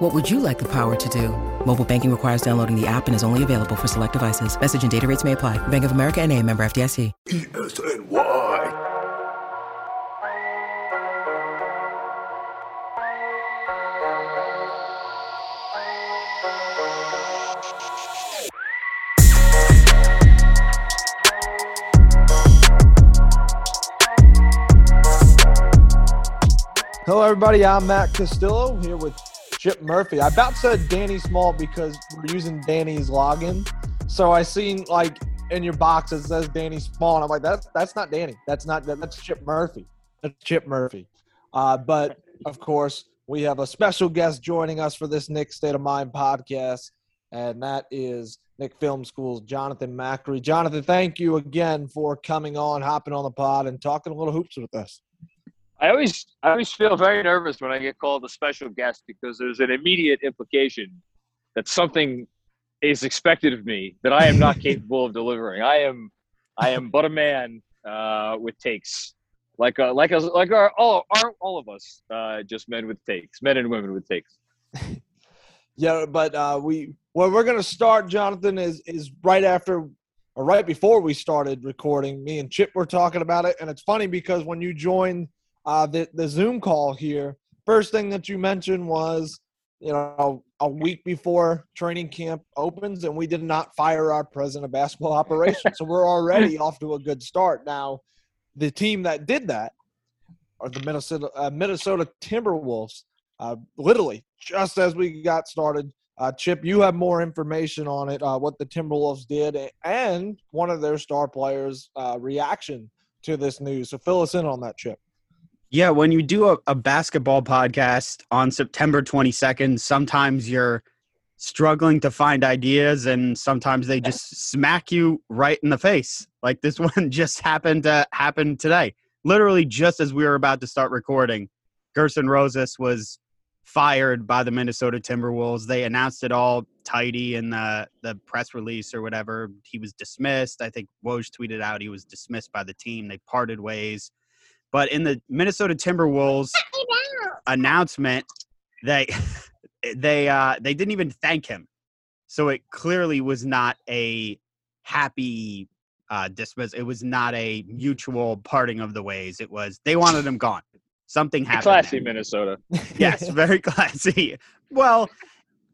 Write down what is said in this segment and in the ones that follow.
What would you like the power to do? Mobile banking requires downloading the app and is only available for select devices. Message and data rates may apply. Bank of America and a member FDIC. PSNY. Hello, everybody. I'm Matt Castillo here with Chip Murphy. I about said Danny Small because we're using Danny's login. So I seen like in your box it says Danny Small, and I'm like, that's that's not Danny. That's not that's Chip Murphy. That's Chip Murphy. Uh, but of course, we have a special guest joining us for this Nick State of Mind podcast, and that is Knicks Film School's Jonathan Macri. Jonathan, thank you again for coming on, hopping on the pod, and talking a little hoops with us. I always I always feel very nervous when I get called a special guest because there's an immediate implication that something is expected of me that I am not capable of delivering. I am I am but a man uh, with takes, like uh, like us like our all all of us uh, just men with takes, men and women with takes. Yeah, but uh, we where we're gonna start, Jonathan, is is right after or right before we started recording. Me and Chip were talking about it, and it's funny because when you joined uh, the the Zoom call here, first thing that you mentioned was you know a week before training camp opens, and we did not fire our president of basketball operations, so we're already off to a good start. Now, the team that did that are the Minnesota uh, Minnesota Timberwolves. Uh, literally, just as we got started, uh, Chip, you have more information on it, uh, what the Timberwolves did, and one of their star players' uh, reaction to this news. So fill us in on that, Chip. Yeah, when you do a, a basketball podcast on September 22nd, sometimes you're struggling to find ideas and sometimes they just smack you right in the face. Like this one just happened uh, to happen today. Literally just as we were about to start recording, Gerson Rosas was fired by the Minnesota Timberwolves. They announced it all tidy in the, the press release or whatever. He was dismissed. I think Woj tweeted out he was dismissed by the team. They parted ways. But in the Minnesota Timberwolves announcement, they they uh, they didn't even thank him. So it clearly was not a happy uh, dismiss. It was not a mutual parting of the ways. It was they wanted him gone. Something happened. Classy there. Minnesota. yes, very classy. Well,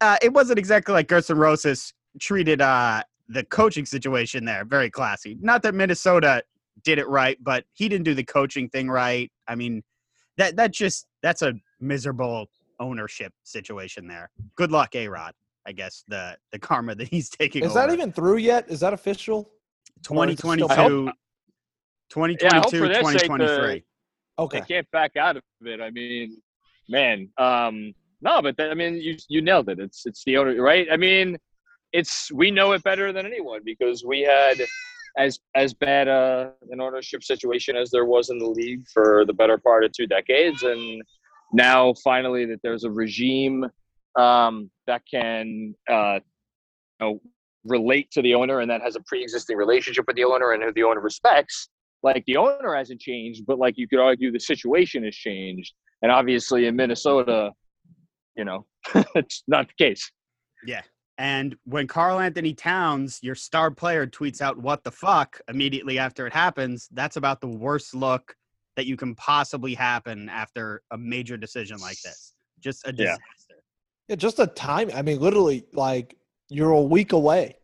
uh, it wasn't exactly like Gerson Rosas treated uh, the coaching situation there. Very classy. Not that Minnesota did it right, but he didn't do the coaching thing right. I mean, that that just that's a miserable ownership situation there. Good luck, A Rod. I guess the the karma that he's taking. Is over. that even through yet? Is that official? 2022, hope- 2022, Yeah, I hope for their sake, 2023? Okay. They can't back out of it. I mean, man, um, no, but that, I mean, you you nailed it. It's it's the owner, right? I mean, it's we know it better than anyone because we had as as bad a, an ownership situation as there was in the league for the better part of two decades, and now finally that there's a regime um, that can uh, you know, relate to the owner and that has a pre-existing relationship with the owner and who the owner respects. Like the owner hasn't changed, but like you could argue the situation has changed, and obviously in Minnesota, you know, it's not the case. Yeah. And when Karl Anthony Towns, your star player, tweets out "What the fuck" immediately after it happens, that's about the worst look that you can possibly happen after a major decision like this. Just a Yeah. disaster. Yeah, just a time. I mean, literally, like you're a week away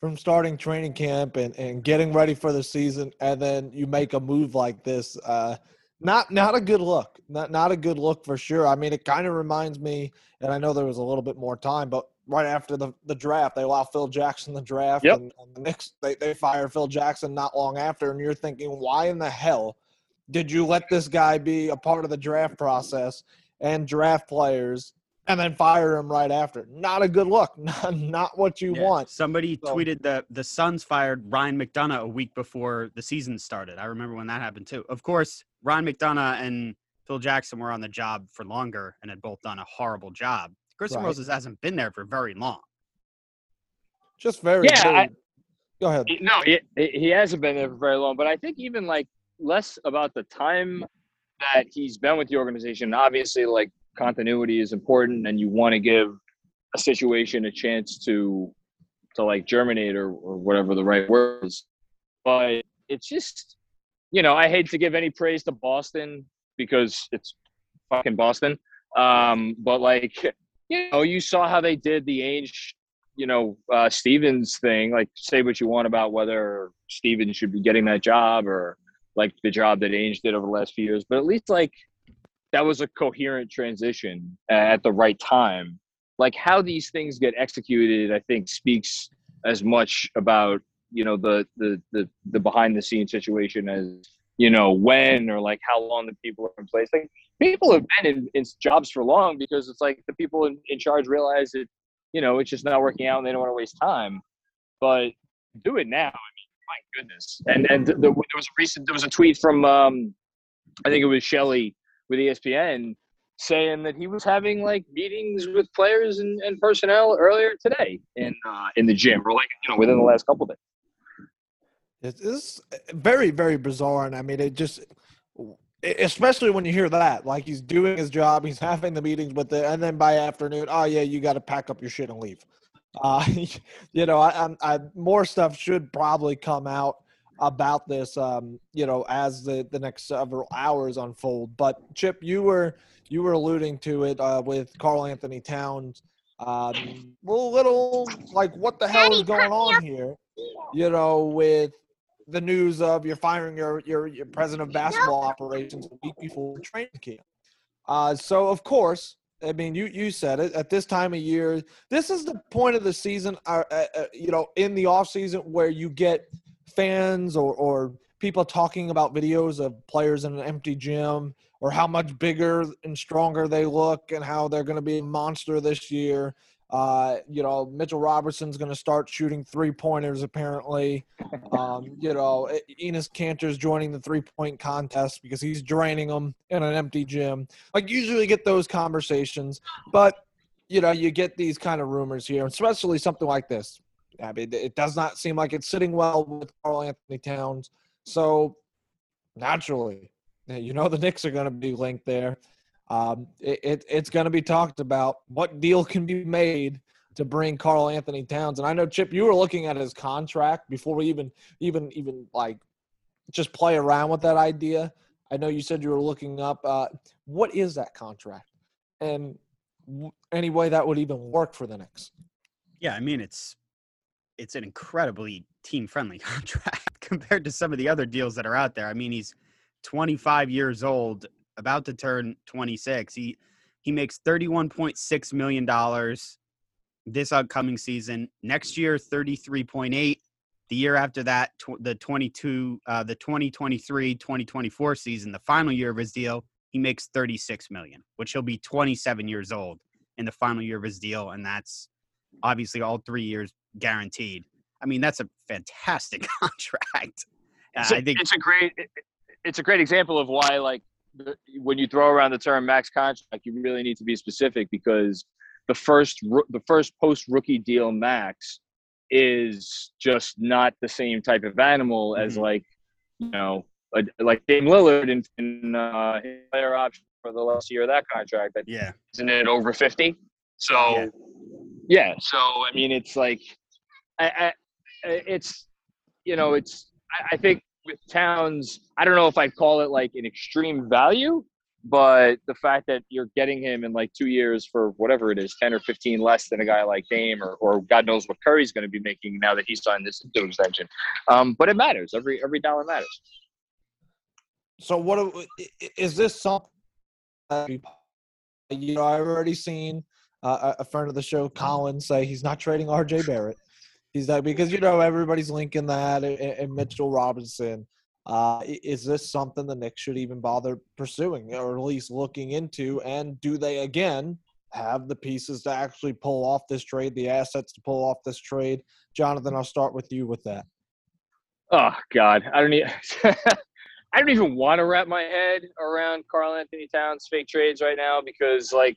from starting training camp and, and getting ready for the season, and then you make a move like this. Uh, not not a good look. Not not a good look for sure. I mean, it kind of reminds me, and I know there was a little bit more time, but right after the, the draft, they allow Phil Jackson the draft, Yep. and, and the Knicks they they fire Phil Jackson not long after, and you're thinking, why in the hell did you let this guy be a part of the draft process and draft players and then fire him right after. Not a good look. Not, not what you Yeah, want. Somebody So- tweeted that the Suns fired Ryan McDonough a week before the season started. I remember when that happened too. Of course, Ryan McDonough and Phil Jackson were on the job for longer and had both done a horrible job. Chris Right. Rosas hasn't been there for very long. Just very. Yeah, very- I- go ahead. He- No, he, he hasn't been there for very long, but I think even like less about the time that he's been with the organization. Obviously, like continuity is important, and you want to give a situation a chance to to like germinate or, or whatever the right word is. But it's just, you know, I hate to give any praise to Boston because it's fucking Boston. Um, but like, you know, you saw how they did the Ainge you know uh, Stevens thing. Like, say what you want about whether Stevens should be getting that job or like the job that Ainge did over the last few years, but at least like that was a coherent transition at the right time. Like how these things get executed, I think speaks as much about you know the the the, the behind the scenes situation as you know when or like how long the people are in place. Like people have been in, in jobs for long because it's like the people in, in charge realize that you know it's just not working out and they don't want to waste time. But do it now. I mean, my goodness. And and the, there was a recent there was a tweet from um, I think it was Shelley with ESPN saying that he was having like meetings with players and, and personnel earlier today in uh, in the gym or like you know within the last couple of days. It's, it's very, very bizarre. And I mean, it just, especially when you hear that, like he's doing his job, he's having the meetings with it, and then by afternoon, oh yeah, you got to pack up your shit and leave. Uh, you know, I, I'm, I more stuff should probably come out about this, um, you know, as the the next several hours unfold. But Chip, you were you were alluding to it uh, with Karl Anthony Towns. Um, a little like, what the hell is going on here? You know, with the news of you're firing your your, your president of basketball operations a week before training camp. Uh, so of course, I mean, you you said it. At this time of year, this is the point of the season. Uh, uh, uh, you know, in the off season where you get fans or or people talking about videos of players in an empty gym or how much bigger and stronger they look and how they're going to be a monster this year. Uh, you know, Mitchell Robinson's going to start shooting three pointers apparently. Um, you know, Enes Kanter's joining the three point contest because he's draining them in an empty gym. Like, usually get those conversations, but you know, you get these kind of rumors here, especially something like this. I mean, it does not seem like it's sitting well with Karl Anthony Towns. So, naturally, you know, the Knicks are going to be linked there. Um, it, it, it's going to be talked about what deal can be made to bring Karl Anthony Towns. And I know Chip, you were looking at his contract before we even even even like just play around with that idea. I know you said you were looking up uh, what is that contract, and w- any way that would even work for the Knicks. Yeah, I mean it's it's an incredibly team friendly contract compared to some of the other deals that are out there. I mean, he's 25 years old, about to turn 26. He he makes 31.6 million dollars this upcoming season. Next year 33.8. The year after that, tw- the 22 uh, the 2023-2024 season, the final year of his deal, he makes 36 million, which he'll be 27 years old in the final year of his deal and that's obviously all 3 years guaranteed. I mean, that's a fantastic contract. It's a- I think it's a great it's a great example of why like when you throw around the term max contract, you really need to be specific because the first the first post rookie deal max is just not the same type of animal as Mhm. like you know a, like Dame Lillard in, in uh, his player option for the last year of that contract. That yeah. isn't it over fifty? So Yeah. yeah. So I mean, it's like I, I it's you know it's I, I think with Towns, I don't know if I'd call it like an extreme value, but the fact that you're getting him in like two years for whatever it is, ten or fifteen less than a guy like Dame, or, or God knows what Curry's going to be making now that he signed this extension. Um, but it matters. Every every dollar matters. So what is this something? You know, I've already seen uh, a friend of the show, Colin, say he's not trading R.J. Barrett. He's that because you know everybody's linking that and, and Mitchell Robinson. Uh, is this something the Knicks should even bother pursuing, or at least looking into? And do they again have the pieces to actually pull off this trade, the assets to pull off this trade? Jonathan, I'll start with you with that. Oh God, I don't need. I don't even want to wrap my head around Karl-Anthony Towns fake trades right now because, like,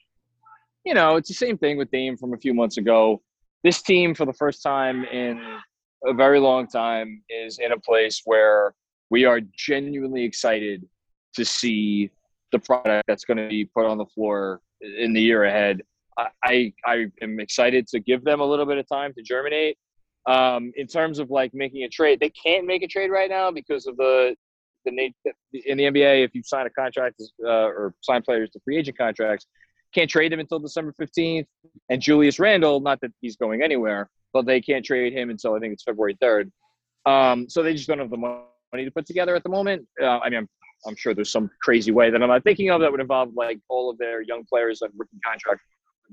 you know, it's the same thing with Dame from a few months ago. This team, for the first time in a very long time, is in a place where we are genuinely excited to see the product that's going to be put on the floor in the year ahead. I, I am excited to give them a little bit of time to germinate. Um, in terms of like making a trade, they can't make a trade right now because of the the in the NBA. If you sign a contract uh, or sign players to free agent contracts, can't trade him until December fifteenth. And Julius Randle, not that he's going anywhere, but they can't trade him until I think it's February third. Um, so they just don't have the money to put together at the moment. Uh, I mean, I'm I'm sure there's some crazy way that I'm not thinking of that would involve like all of their young players on rookie contract.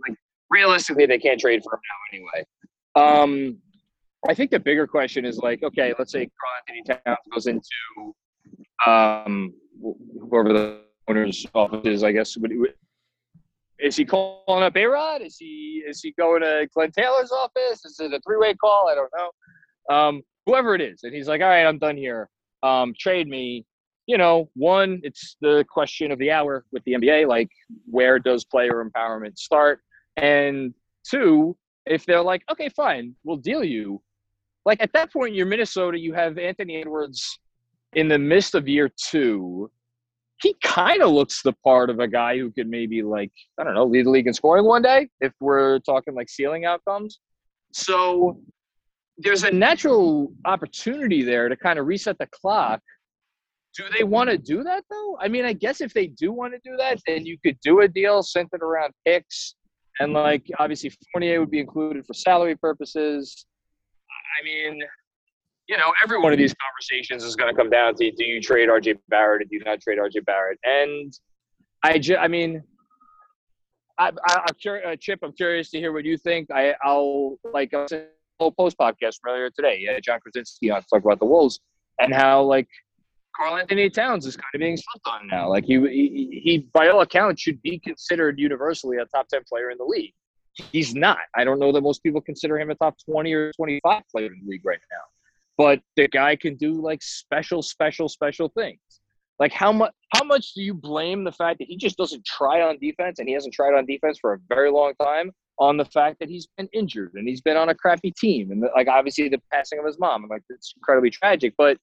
Like realistically, they can't trade for him now anyway. Um, I think the bigger question is like, okay, let's say Karl Anthony Towns goes into um, whoever the owner's office is. I guess is he calling up A Rod? Is he is he going to Glenn Taylor's office? Is it a three way call? I don't know. Um, whoever it is, and he's like, all right, I'm done here. Um, trade me you know, one, it's the question of the hour with the NBA, like where does player empowerment start? And two, if they're like, okay, fine, we'll deal you. Like at that point, you're Minnesota, you have Anthony Edwards in the midst of year two. He kind of looks the part of a guy who could maybe like, I don't know, lead the league in scoring one day if we're talking like ceiling outcomes. So there's a natural opportunity there to kind of reset the clock do they want to do that though? I mean, I guess if they do want to do that, then you could do a deal centered around picks, and like obviously Fournier would be included for salary purposes. I mean, you know, every one of these conversations is going to come down to do you trade RJ Barrett or do you not trade RJ Barrett? And I just, I mean, I, I, am curious, uh, Chip. I'm curious to hear what you think. I, will like I'll like a whole post podcast earlier today. Yeah, John Krawczynski on talk about the Wolves and how like Karl-Anthony Towns is kind of being slept on now. Like he, he, he, by all accounts, should be considered universally a top ten player in the league. He's not. I don't know that most people consider him a top twenty or twenty-five player in the league right now. But the guy can do like special, special, special things. Like how much? How much do you blame the fact that he just doesn't try on defense and he hasn't tried on defense for a very long time? On the fact that he's been injured and he's been on a crappy team and like obviously the passing of his mom, like it's incredibly tragic. But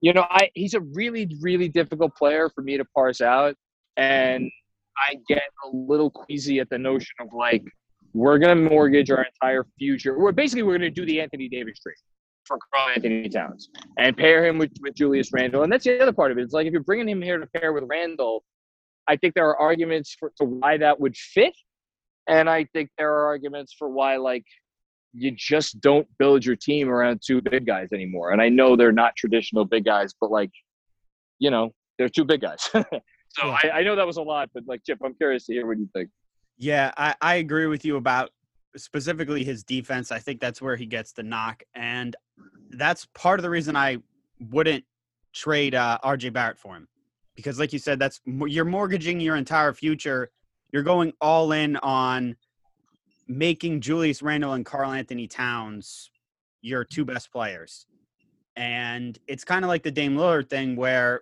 you know, I he's a really, really difficult player for me to parse out. And I get a little queasy at the notion of like, we're gonna mortgage our entire future. We're basically we're gonna do the Anthony Davis trade for Karl-Anthony Towns and pair him with, with Julius Randle. And that's the other part of it. It's like if you're bringing him here to pair with Randle, I think there are arguments for to why that would fit. And I think there are arguments for why like you just don't build your team around two big guys anymore. And I know they're not traditional big guys, but like, you know, they're two big guys. so. I, I, know that was a lot, but like Chip, I'm curious to hear what you think. Yeah, I, I agree with you about specifically his defense. I think that's where he gets the knock. And that's part of the reason I wouldn't trade uh, RJ Barrett for him. Because like you said, that's you're mortgaging your entire future. You're going all in on – making Julius Randle and Karl-Anthony Towns your two best players. And it's kind of like the Dame Lillard thing where,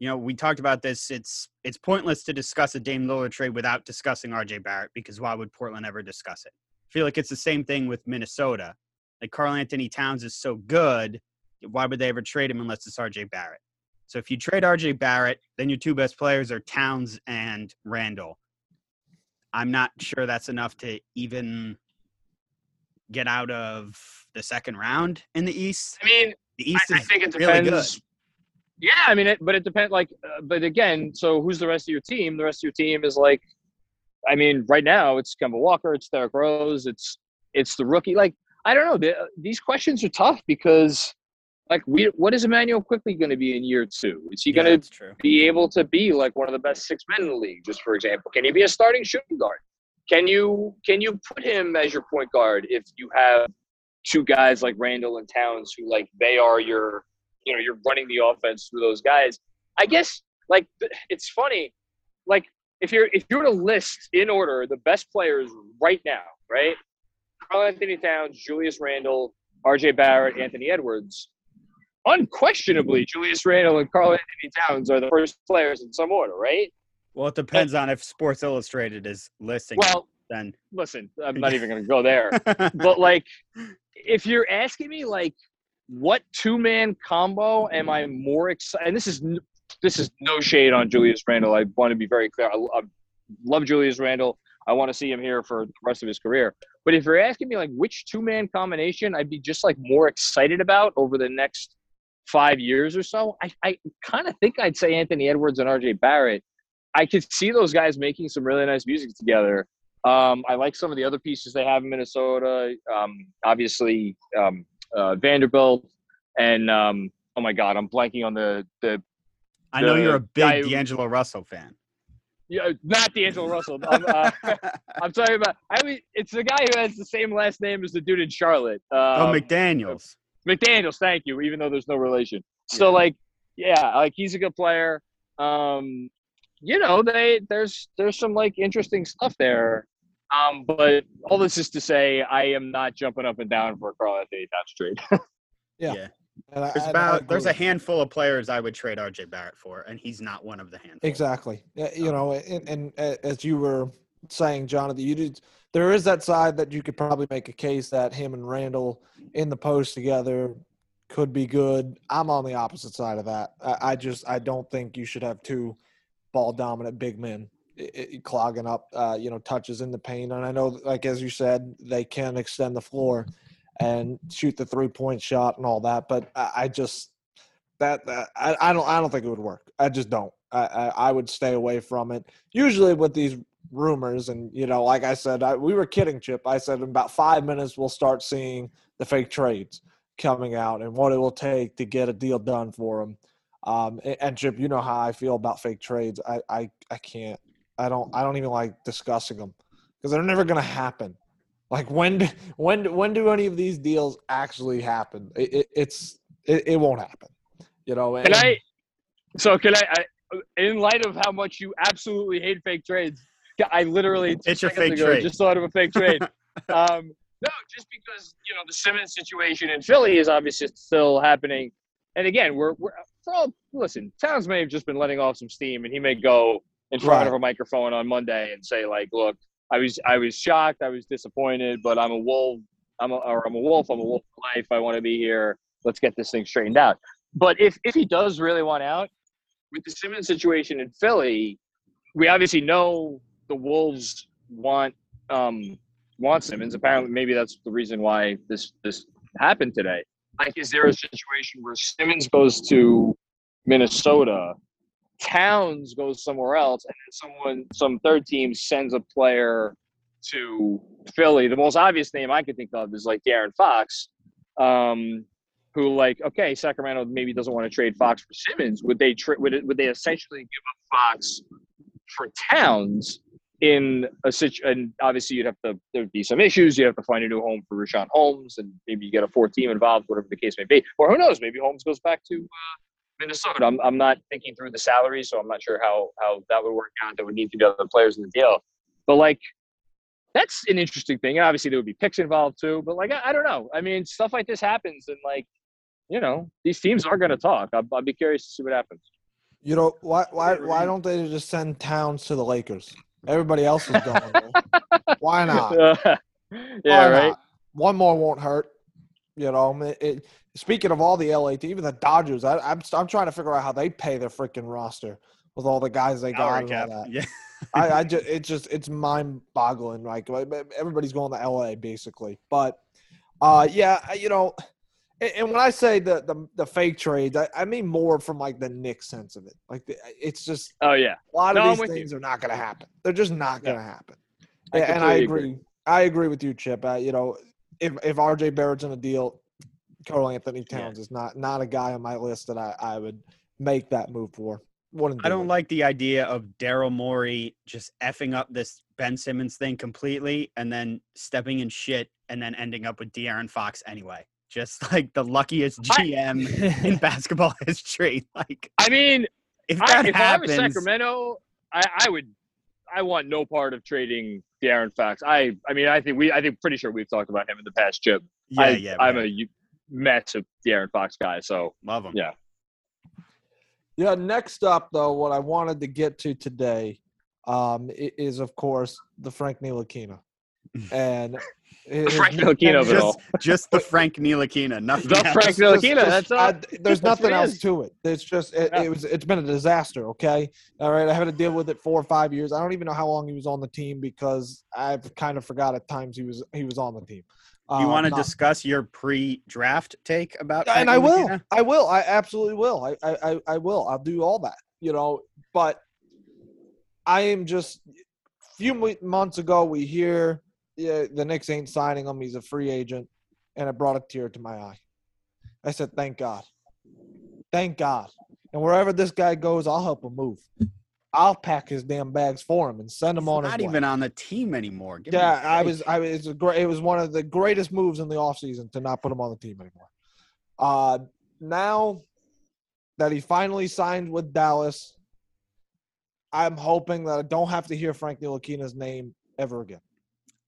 you know, we talked about this. It's it's pointless to discuss a Dame Lillard trade without discussing RJ Barrett because why would Portland ever discuss it? I feel like it's the same thing with Minnesota. Like Karl-Anthony Towns is so good, why would they ever trade him unless it's RJ Barrett? So if you trade RJ Barrett, then your two best players are Towns and Randle. I'm not sure that's enough to even get out of the second round in the East. I mean, the East I, is I think it really depends. Good. Yeah, I mean, it, but it depends. Like, uh, but again, so who's the rest of your team? The rest of your team is like, I mean, right now it's Kemba Walker, it's Derrick Rose, it's it's the rookie. Like, I don't know. The, these questions are tough because like we what is Immanuel Quickley going to be in year two? Is he going to be able to be like one of the best six men in the league? Just for example, can he be a starting shooting guard? Can you can you put him as your point guard if you have two guys like Randle and Towns who like they are your you know you're running the offense through those guys? I guess like it's funny, like if you're if you were to list in order the best players right now, right? Karl Anthony Towns, Julius Randle, R.J. Barrett, Anthony Edwards. Unquestionably, Julius Randle and Karl Anthony Towns are the first players in some order, right? Well, it depends on if Sports Illustrated is listing. Well, then listen, I'm not even going to go there. but like, if you're asking me, like, what two man combo am I more excited? And this is this is no shade on Julius Randle. I want to be very clear. I, I love Julius Randle. I want to see him here for the rest of his career. But if you're asking me like which two man combination I'd be just like more excited about over the next five years or so, I, I kind of think I'd say Anthony Edwards and RJ Barrett. I could see those guys making some really nice music together. Um, I like some of the other pieces they have in Minnesota. Um, obviously, um, uh, Vanderbilt and um, oh my God, I'm blanking on the the. I know the you're a guy big who- D'Angelo Russell fan. Yeah, not D'Angelo Russell. I'm, uh, I'm talking about. I mean, it's the guy who has the same last name as the dude in Charlotte. oh, Um, McDaniels. McDaniels, thank you. Even though there's no relation. So Yeah. like, yeah, like he's a good player. Um, you know, they there's there's some like interesting stuff there. Um, but all this is to say, I am not jumping up and down for a Karl Anthony Towns trade. Yeah. Yeah. And I- There's and I about there's a handful of players I would trade RJ Barrett for, and he's not one of the handful. Exactly. Yeah, You know, and, and as you were saying, Jonathan, you did. There is that side that you could probably make a case that him and Randle in the post together could be good. I'm on the opposite side of that. I, I just I don't think you should have two ball dominant big men i- i- clogging up, uh, you know, touches in the paint. And I know, like as you said, they can extend the floor and shoot the three point shot and all that. But I, I just that, that I, I don't I don't think it would work. I just don't. I, I I would stay away from it. Usually with these rumors and you know, like I said, I, we were kidding, Chip. I said in about five minutes we'll start seeing the fake trades coming out and what it will take to get a deal done for them. Um, and, and Chip, you know how I feel about fake trades. I I, I can't. I don't. I don't even like discussing them because they're never going to happen. Like when when when do any of these deals actually happen? It, it, it's it, it won't happen. You know. Can I? So can I, I? In light of how much you absolutely hate fake trades, I literally It's a fake ago trade. just thought of a fake trade. um, no, just because you know the Simmons situation in Philly is obviously still happening, and again, we're we're for all listen. Towns may have just been letting off some steam, and he may go in front of a microphone on Monday and say like, "Look, I was I was shocked, I was disappointed, but I'm a wolf. I'm a or I'm a wolf. I'm a wolf for life. I want to be here. Let's get this thing straightened out." But if if he does really want out with the Simmons situation in Philly, we obviously know the Wolves want um want Simmons. Apparently, maybe that's the reason why this this happened today. Like, is there a situation where Simmons goes to Minnesota, Towns goes somewhere else, and then someone, some third team sends a player to Philly? The most obvious name I could think of is like De'Aaron Fox, um, who like okay, Sacramento maybe doesn't want to trade Fox for Simmons. Would they tra- would it, would they essentially give up Fox for Towns? in a situation? and obviously you'd have to there'd be some issues. You'd have to find a new home for Richaun Holmes, and maybe you get a fourth team involved, whatever the case may be. Or who knows? Maybe Holmes goes back to uh, Minnesota. I'm I'm not thinking through the salary, so I'm not sure how how that would work out. That would need to be other players in the deal, but like. That's an interesting thing. And obviously, there would be picks involved too. But like, I, I don't know. I mean, stuff like this happens, and like, you know, these teams are going to talk. I'll, I'll be curious to see what happens. You know why? Why? Why don't they just send Towns to the Lakers? Everybody else is going. Why not? yeah, Why right. not? One more won't hurt. You know. I mean, It, speaking of all the LA, teams, even the Dodgers, I, I'm I'm trying to figure out how they pay their freaking roster with all the guys they got and all that. Yeah. I, I just it's just it's mind boggling. Like everybody's going to LA basically, but uh, yeah, you know, and, when I say the the, the fake trades, I, I mean more from like the Knicks sense of it. Like the, it's just Oh yeah. a lot No, of these with you. things are not going to happen. They're just not going to happen. I and I agree. agree. I agree with you, Chip. Uh, you know, if if RJ Barrett's in a deal, Karl Anthony Yeah. Towns is not not a guy on my list that I, I would make that move for. Wouldn't I do don't it. like the idea of Daryl Morey just effing up this Ben Simmons thing completely and then stepping in shit and then ending up with De'Aaron Fox anyway. Just like the luckiest I- GM in basketball history. Like I mean, if I, that if I was Sacramento, I, I would I want no part of trading De'Aaron Fox. I I mean I think we I think pretty sure we've talked about him in the past, Chip. Yeah, I, yeah. I'm man. a u- massive De'Aaron Fox guy. So love him. yeah. Yeah. Next up, though, what I wanted to get to today um, is, of course, the Frank Ntilikina. And his- Frank Ntilikina of it all. Just, just the Frank Ntilikina. Nothing The else. Frank just- Ntilikina. just- That's all. I- there's That's nothing else is. to it. It's just it, Yeah. it was it's been a disaster. Okay, all right. I had to deal with it four or five years. I don't even know how long he was on the team because I've kind of forgot at times he was he was on the team. You Um, want to not- discuss your pre-draft take about? and I will. I will. I absolutely will. I, I, I, I will. I'll do all that. You know, but I am just. few months ago, we hear yeah, the Knicks ain't signing him. He's a free agent, and it brought a tear to my eye. I said, "Thank God, thank God." And wherever this guy goes, I'll help him move. I'll pack his damn bags for him and send him He's on not his way. even on the team anymore. Give Yeah, I was. I was. A great, it was one of the greatest moves in the offseason to not put him on the team anymore. Uh, now that he finally signed with Dallas, I'm hoping that I don't have to hear Frank Ntilikina's name ever again.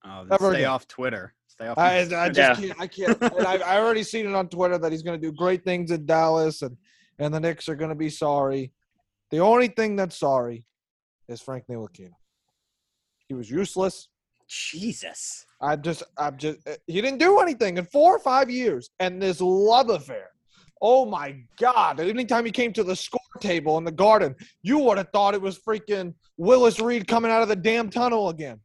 Oh, stay off Twitter. Stay off. I, Twitter. I just Yeah. can't. I can't. and I, I already seen it on Twitter that he's going to do great things in Dallas, and and the Knicks are going to be sorry. The only thing that's sorry is Frank Ntilikina. He was useless. Jesus. I'm just, I'm just, uh, he didn't do anything in four or five years. And this love affair. Oh my God. Anytime he came to the score table in the garden, you would have thought it was freaking Willis Reed coming out of the damn tunnel again.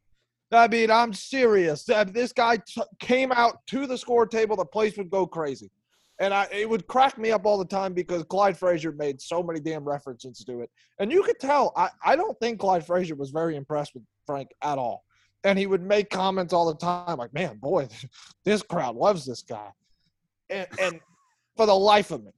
I mean, I'm serious. This guy t- came out to the score table, the place would go crazy. And I, it would crack me up all the time because Clyde Frazier made so many damn references to it. And you could tell, I, I don't think Clyde Frazier was very impressed with Frank at all and he would make comments all the time like man boy this crowd loves this guy and, and for the life of me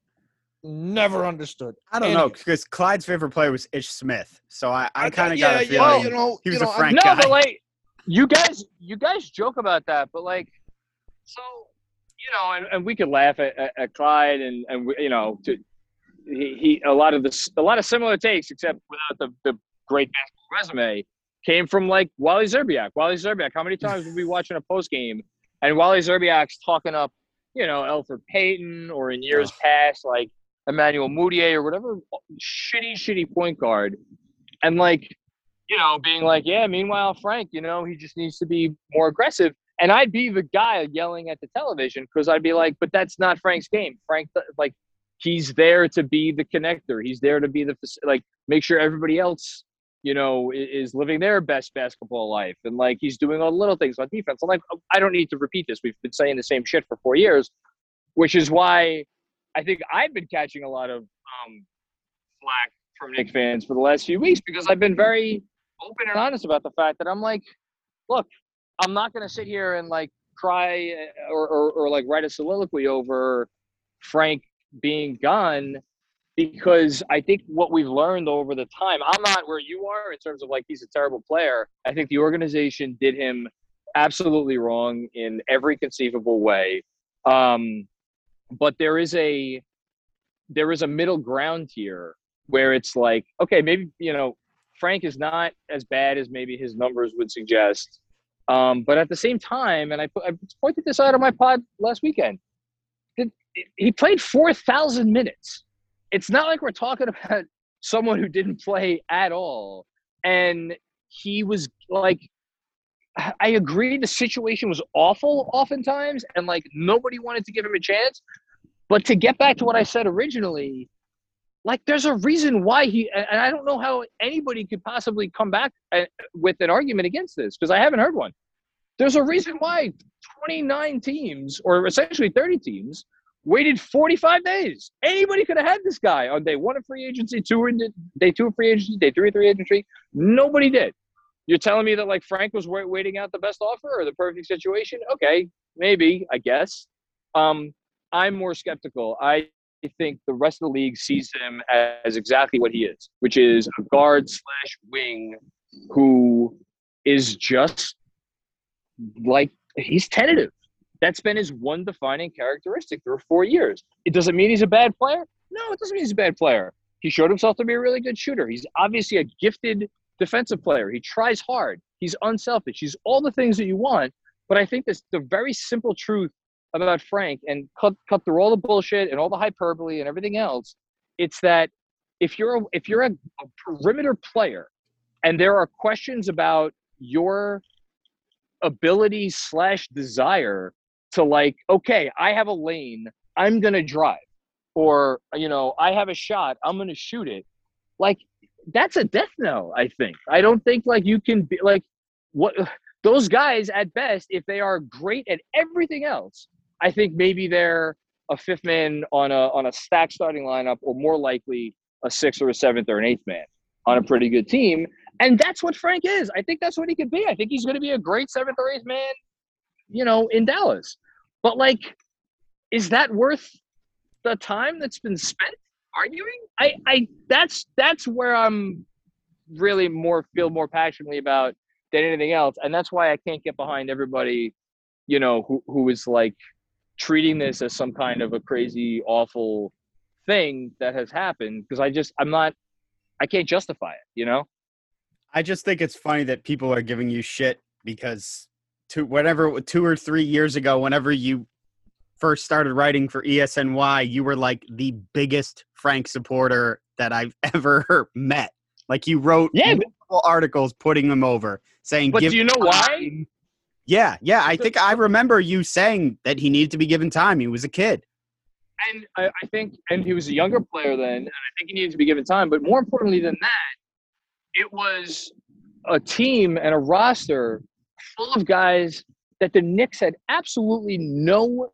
never understood I don't any know because Clyde's favorite player was Ish Smith, so I, I kind of yeah, got a yeah, feeling you know he was you know, a I'm- Frank no, guy. but like you guys, you guys joke about that, but like, so you know, and, and we could laugh at, at, at Clyde and and we, you know, to, he, he a lot of this, a lot of similar takes, except without the the great basketball resume, came from like Wally Szczerbiak. Wally Szczerbiak. How many times would we be watching a post game and Wally Szczerbiak's talking up, you know, Elfrid Payton or in years past like Emmanuel Mudiay or whatever shitty, shitty point guard, and like you know, being like, yeah, meanwhile, Frank, you know, he just needs to be more aggressive. And I'd be the guy yelling at the television because I'd be like, but that's not Frank's game. Frank, like, he's there to be the connector. He's there to be the, like, make sure everybody else, you know, is living their best basketball life. And, like, he's doing all the little things on defense. I'm like, I don't need to repeat this. We've been saying the same shit for four years, which is why I think I've been catching a lot of um, flack from Knick fans for the last few weeks because I've been very open and honest about the fact that I'm like, look, I'm not going to sit here and like cry uh, or, or, or like write a soliloquy over Frank being gone because I think what we've learned over the time, I'm not where you are in terms of like he's a terrible player. I think the organization did him absolutely wrong in every conceivable way. Um, but there is a there is a middle ground here where it's like, okay, maybe you know Frank is not as bad as maybe his numbers would suggest. Um, but at the same time, and I, I pointed this out on my pod last weekend, he played 4,000 minutes. It's not like we're talking about someone who didn't play at all. And he was like, I agree the situation was awful oftentimes, and like nobody wanted to give him a chance. But to get back to what I said originally, like there's a reason why he and i don't know how anybody could possibly come back uh, with an argument against this because i haven't heard one. There's a reason why 29 teams or essentially 30 teams waited 45 days. Anybody could have had this guy on day one of free agency two in day two of free agency day three of free agency. Nobody did. You're telling me that like frank was waiting out the best offer or the perfect situation? Okay maybe i guess. Um i'm more skeptical. I I think the rest of the league sees him as exactly what he is, which is a guard slash wing who is just like he's tentative. That's been his one defining characteristic through four years. It doesn't mean he's a bad player. No, it doesn't mean he's a bad player. He showed himself to be a really good shooter. He's obviously a gifted defensive player. He tries hard. He's unselfish. He's all the things that you want. But I think this the very simple truth about Frank and cut cut through all the bullshit and all the hyperbole and everything else. It's that if you're a, if you're a, a perimeter player and there are questions about your ability slash desire to like okay i have a lane i'm gonna drive or you know i have a shot i'm gonna shoot it like that's a death knell i think i don't think like you can be like what those guys at best if they are great at everything else i think maybe they're a fifth man on a on a stack starting lineup or more likely a sixth or a seventh or an eighth man on a pretty good team and that's what Frank is. I think that's what he could be. I think he's going to be a great seventh or eighth man, you know, in Dallas. But like, is that worth the time that's been spent arguing? I, I, that's that's where I'm really more feel more passionately about than anything else, and that's why I can't get behind everybody, you know, who who is like treating this as some kind of a crazy, awful thing that has happened because I just I'm not I can't justify it, you know. I just think it's funny that people are giving you shit because two whatever two or three years ago, whenever you first started writing for ESNY, you were like the biggest Frank supporter that I've ever met. Like you wrote Yeah, articles putting them over, saying, But "Give do you know why? Time." Yeah, yeah. I think I remember you saying that he needed to be given time. He was a kid. and I, I think, and he was a younger player then, and I think he needed to be given time. But more importantly than that, it was a team and a roster full of guys that the Knicks had absolutely no,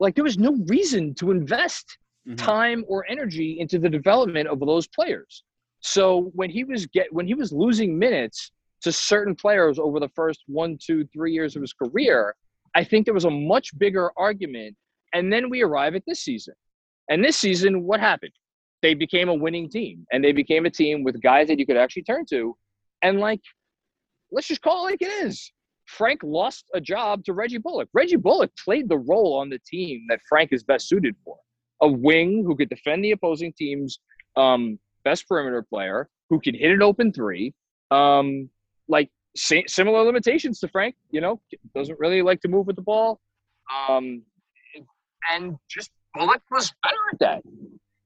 like there was no reason to invest Mhm. time or energy into the development of those players. So when he was get when he was losing minutes to certain players over the first one, two, three years of his career, I think there was a much bigger argument. And then we arrive at this season. And this season, what happened? They became a winning team and they became a team with guys that you could actually turn to. And like, let's just call it like it is. Frank lost a job to Reggie Bullock. Reggie Bullock played the role on the team that Frank is best suited for. A wing who could defend the opposing team's um, best perimeter player, who could hit an open three. Um, like similar limitations to Frank, you know, doesn't really like to move with the ball. Um, and just Bullock was better at that.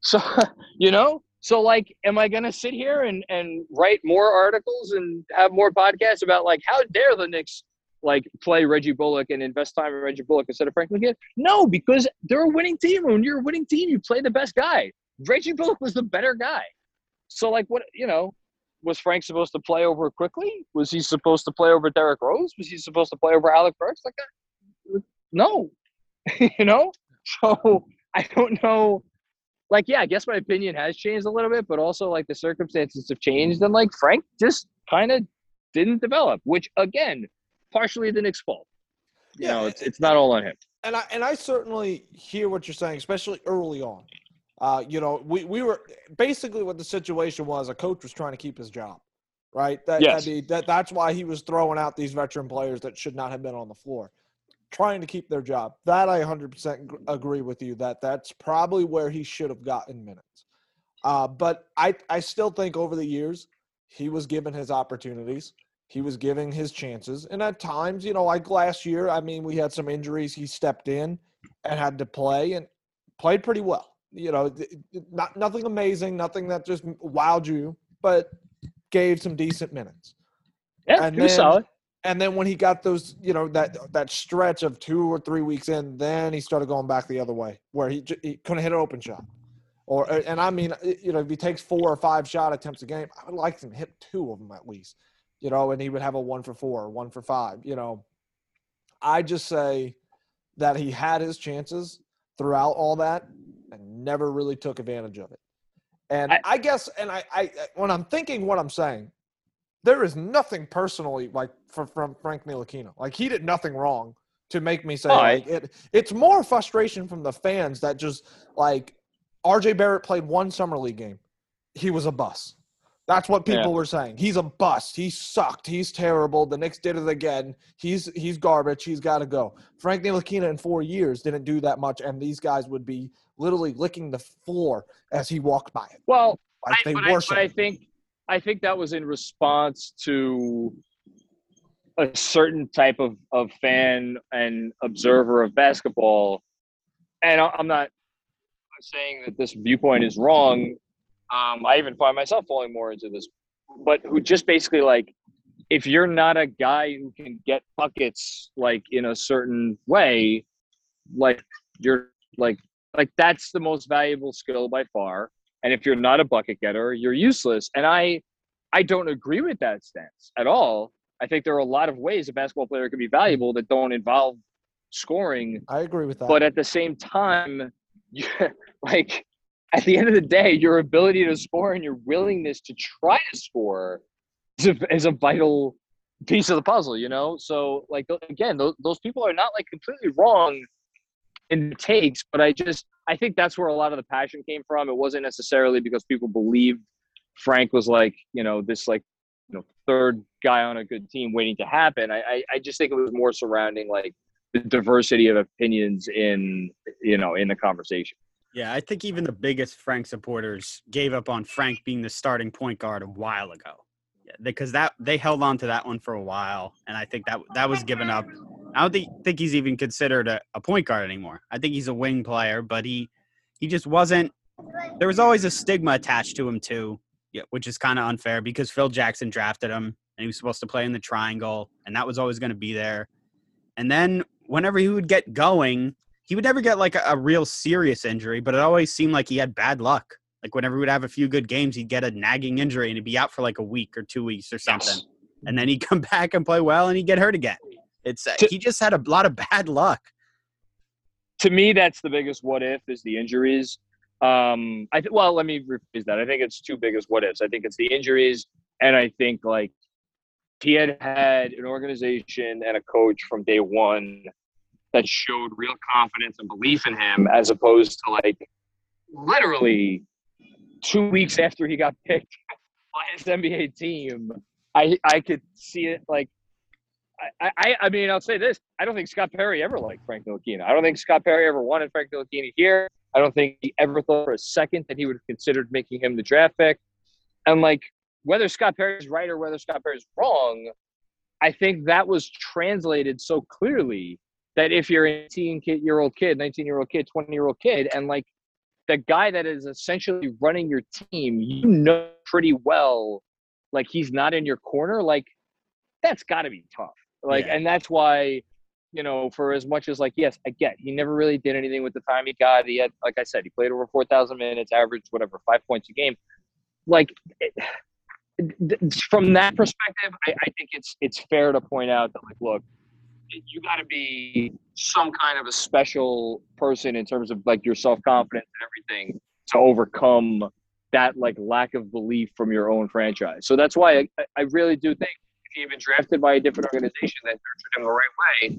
So, you know, so like, am I to sit here and, and write more articles and have more podcasts about like, how dare the Knicks like play Reggie Bullock and invest time in Reggie Bullock instead of Frank McGinn? No, because they're a winning team. When you're a winning team, you play the best guy. Reggie Bullock was the better guy. So like, what, you know, was Frank supposed to play over Quickley? Was he supposed to play over Derrick Rose? Was he supposed to play over Alec Burks? Like that? No, you know. So I don't know. Like, yeah, I guess my opinion has changed a little bit, but also like the circumstances have changed, and like Frank just kind of didn't develop, which again, partially the Knicks' fault. You Yeah, know, it's it's not all on him. and I and I certainly hear what you're saying, especially early on. Uh, you know, we, we were basically what the situation was. A coach was trying to keep his job, right? That, Yes. Mean, that that's why he was throwing out these veteran players that should not have been on the floor, trying to keep their job. That I 100% agree with you. That that's probably where he should have gotten minutes. Uh, but I I still think over the years he was given his opportunities. He was giving his chances, and at times, you know, like last year, I mean, we had some injuries. He stepped in and had to play and played pretty well. You know, not nothing amazing, nothing that just wowed you, but gave some decent minutes. Yeah, And he was then- solid. And then when he got those, you know, that that stretch of two or three weeks in, then he started going back the other way, where he, he couldn't hit an open shot. Or and I mean, uh, you know, if he takes four or five shot attempts a game, I would like him to hit two of them at least, you know, and he would have a one for four or one for five. You know, I just say that he had his chances throughout all that and never really took advantage of it. And I, I- guess, and I, I, when I'm thinking what I'm saying, there is nothing personally like for, from Frank Ntilikina. Like he did nothing wrong to make me say I- like it. It's more frustration from the fans that just like RJ Barrett played one summer league game. He was a bust. That's what people Yeah. were saying. He's a bust. He sucked. He's terrible. The Knicks did it again. He's he's garbage. He's got to go. Frank Ntilikina in four years didn't do that much, and these guys would be literally licking the floor as he walked by it. Well, Like I, they I, worship. I think I think that was in response to a certain type of, of fan and observer of basketball. And I- I'm not saying that this viewpoint is wrong. Um, I even find myself falling more into this, but who just basically like, if you're not a guy who can get buckets like in a certain way, like you're like like that's the most valuable skill by far. And if you're not a bucket getter, you're useless. And I I don't agree with that stance at all. I think there are a lot of ways a basketball player can be valuable that don't involve scoring. I agree with that. But at the same time, you like at the end of the day, your ability to score and your willingness to try to score is a, is a vital piece of the puzzle, you know? So, like, again, those, those people are not like completely wrong in the takes, but I just, I think that's where a lot of the passion came from. It wasn't necessarily because people believed Frank was like, you know, this like, you know, third guy on a good team waiting to happen. I, I, I just think it was more surrounding like the diversity of opinions in, you know, in the conversation. Yeah, I think even the biggest Frank supporters gave up on Frank being the starting point guard a while ago. Yeah, because that they held on to that one for a while, and I think that that was given up. I don't think, think he's even considered a, a point guard anymore. I think he's a wing player, but he he just wasn't. There was always a stigma attached to him too, which is kind of unfair because Phil Jackson drafted him and he was supposed to play in the triangle, and that was always going to be there. And then whenever he would get going, he would never get like a, a real serious injury, but it always seemed like he had bad luck. Like whenever he would have a few good games, he'd get a nagging injury and he'd be out for like a week or two weeks or something. Yes. And then he'd come back and play well and he'd get hurt again. It's uh, To- he just had a lot of bad luck. to me, that's the biggest what if is the injuries. Um, I th- well, let me rephrase that. I think it's two biggest what ifs. I think it's the injuries, and I think like he had had an organization and a coach from day one that showed real confidence and belief in him, as opposed to like literally two weeks after he got picked by his NBA team. I I could see it like I, I, I mean, I'll say this: I don't think Scott Perry ever liked Frank Ntilikina. I don't think Scott Perry ever wanted Frank Ntilikina here. I don't think he ever thought for a second that he would have considered making him the draft pick. And like, whether Scott Perry is right or whether Scott Perry is wrong, I think that was translated so clearly that if you're an 18 kid, year old kid, 19 year old kid, 20 year old kid, and like the guy that is essentially running your team, you know pretty well, like he's not in your corner, like that's got to be tough. Like, Yeah. and that's why, you know, for as much as like, yes, I get he never really did anything with the time he got. He had, like I said, he played over 4,000 minutes, averaged whatever, five points a game. Like, eh, it, from that perspective, I, I think it's it's fair to point out that, like, look, you got to be some kind of a special person in terms of like your self confidence and everything to overcome that like lack of belief from your own franchise. So that's why I, I really do think if he had been drafted by a different organization that nurtured him the right way,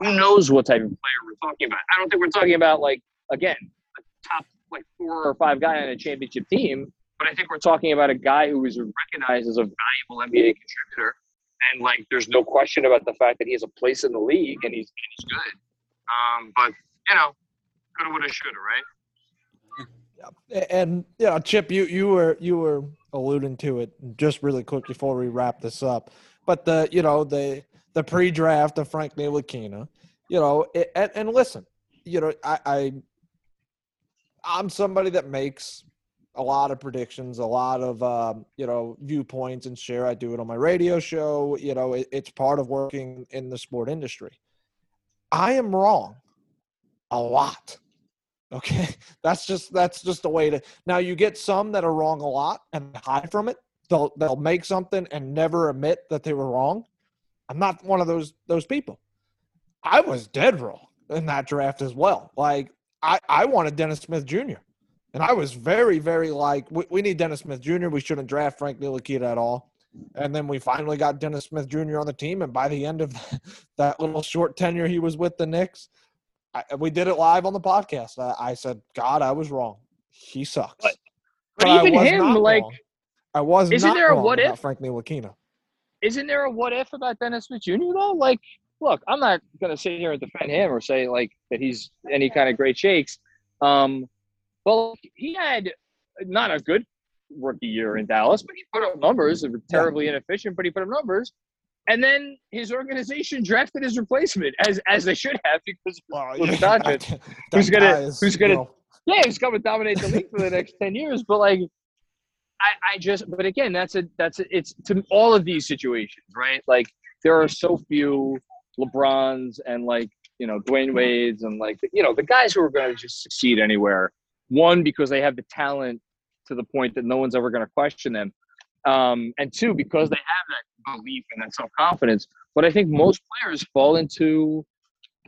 who knows what type of player we're talking about? I don't think we're talking about like again a top like four or five guy on a championship team, but I think we're talking about a guy who is recognized as a valuable NBA contributor. And like, there's no question about the fact that he has a place in the league and he's and he's good. Um, but you know, coulda, woulda, shoulda, right? And you know, Chip, you you were you were alluding to it just really quick before we wrap this up. But the you know the the pre-draft of Frank Ntilikina, you know, it, and, and listen, you know, I, I I'm somebody that makes a lot of predictions, a lot of um, you know viewpoints, and share. I do it on my radio show. You know, it, it's part of working in the sport industry. I am wrong a lot. Okay, that's just that's just the way to. Now you get some that are wrong a lot and hide from it. They'll they'll make something and never admit that they were wrong. I'm not one of those those people. I was dead wrong in that draft as well. Like I I wanted Dennis Smith Jr. and I was very very like we, we need Dennis Smith Jr. We shouldn't draft Frank Ntilikina at all. And then we finally got Dennis Smith Jr. on the team, and by the end of that little short tenure he was with the Knicks, I, we did it live on the podcast. I, I said, God, I was wrong. He sucks. But- But I even him, like, wrong. I was isn't not there a what about if? Frank Ntilikina. isn't there a what if about Dennis Smith Jr. though? Like, look, I'm not gonna sit here and defend him or say like that he's any kind of great shakes. Um, well, he had not a good rookie year in Dallas, but he put up numbers. They were terribly inefficient, but he put up numbers. And then his organization drafted his replacement, as as they should have, because Well, Luka yeah, that who's gonna- is, who's gonna- know, yeah, he's going to dominate the league for the next ten years. But like, I, I just, but again, that's a that's a, it's to all of these situations, right? Like, there are so few LeBrons and like you know Dwyane Wade's and like you know the guys who are going to just succeed anywhere. One because they have the talent to the point that no one's ever going to question them, um, and two because they have that belief and that self confidence. But I think most players fall into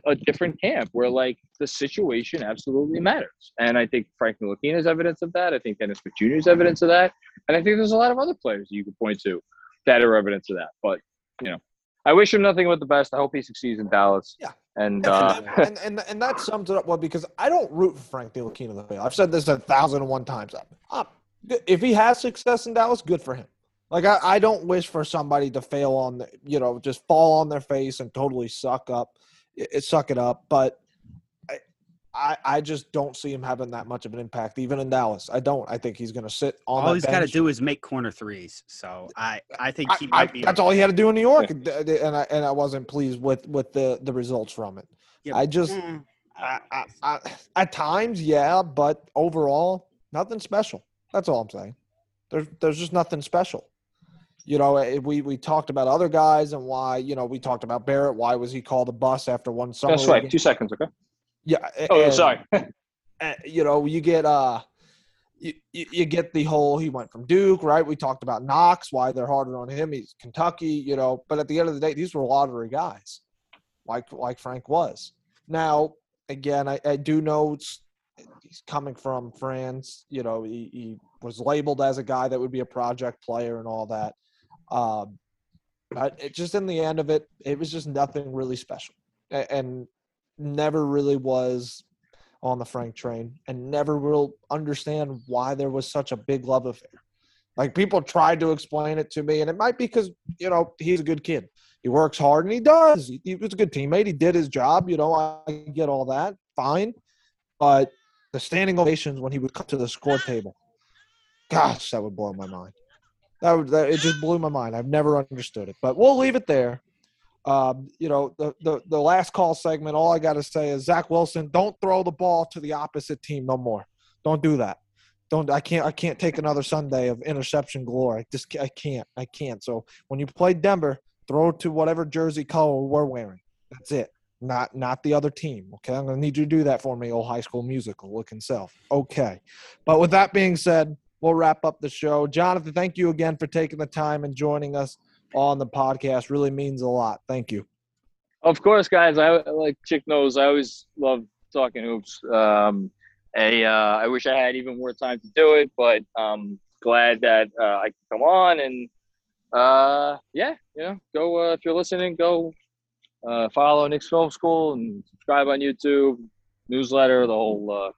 a different camp where like the situation absolutely matters. And I think Frank Ntilikina is evidence of that. I think Dennis Jr. is evidence of that. And I think there's a lot of other players you could point to that are evidence of that. But you know, I wish him nothing but the best. I hope he succeeds in Dallas. Yeah. And uh, and, and, and and that sums it up well because I don't root for Frank Ntilikina in the field. I've said this a thousand and one times. Uh, if he has success in Dallas, good for him. Like I, I don't wish for somebody to fail on the, you know, just fall on their face and totally suck up, it, suck it up. But I, I just don't see him having that much of an impact, even in Dallas. I don't. I think he's going to sit on. All he's got to do is make corner threes. So I, I think I, he I, might be. that's all he had to do in New York, and, and I and I wasn't pleased with with the the results from it. Yeah, I just mm, I, I, I, at times, yeah, but overall, nothing special. That's all I'm saying. There's there's just nothing special. You know, eh, we we talked about other guys and why. You know, we talked about Barrett. Why was he called a bus after one summer? that's right. game? Two seconds, okay? Yeah. Oh, and- sorry. and, you know, you get uh, you, you get the whole he went from Duke, right? We talked about Knox, why they're harder on him. He's Kentucky, you know, but at the end of the day, these were lottery guys, like like Frank was. Now, again, I, I do know it's, he's coming from France. You know, he, he was labeled as a guy that would be a project player and all that. Um, but it just in the end of it, it was just nothing really special, and never really was on the Frank train and never will understand why there was such a big love affair. Like people tried to explain it to me, and it might be because you know he's a good kid. He works hard, and he does. He, he was a good teammate. He did his job. You know, I get all that, fine. But the standing ovations when he would come to the score table, gosh, that would blow my mind. That would that, it just blew my mind. I've never understood it. But we'll leave it there. Um, you know, the, the the last call segment, all I got to say is Zach Wilson, don't throw the ball to the opposite team no more. Don't do that. Don't I can't I can't take another Sunday of interception glory. I just I can't I can't. So when you play Denver, throw to whatever jersey color we're wearing. That's it. Not not the other team. Okay, I'm gonna need you to do that for me, old high school musical looking self. Okay, but with that being said, we'll wrap up the show. Jonathan, thank you again for taking the time and joining us on the podcast. Really means a lot. Thank you. Of course, guys. I like Chick knows. I always love talking hoops. Um, I, uh, I wish I had even more time to do it, but um, glad that uh, I can come on and uh, yeah, you know, go uh, if you're listening, go uh, follow Knicks Film School and subscribe on YouTube, newsletter, the whole uh,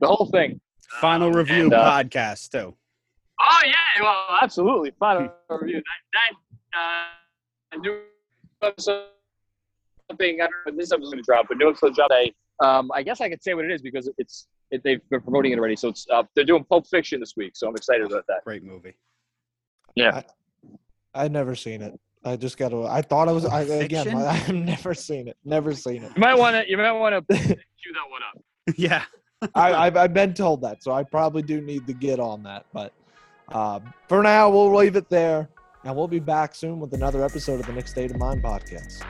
the whole thing. Final review and, uh, podcast too. Oh yeah, well, absolutely. Final review. That that uh, new episode. Something I don't know when this episode's gonna drop, but new episode drop. I um, I guess I could say what it is because it's it, they've been promoting it already. So it's uh, they're doing Pulp Fiction this week, so I'm excited about that. Great movie. Yeah, I've never seen it. I just got to. I thought I was. I, again, Fiction? I've never seen it. Never seen it. You might want to you might want to cue that one up. yeah. I, I've, I've been told that, so I probably do need to get on that. But um, for now, we'll leave it there, and we'll be back soon with another episode of the Knicks State of Mind podcast.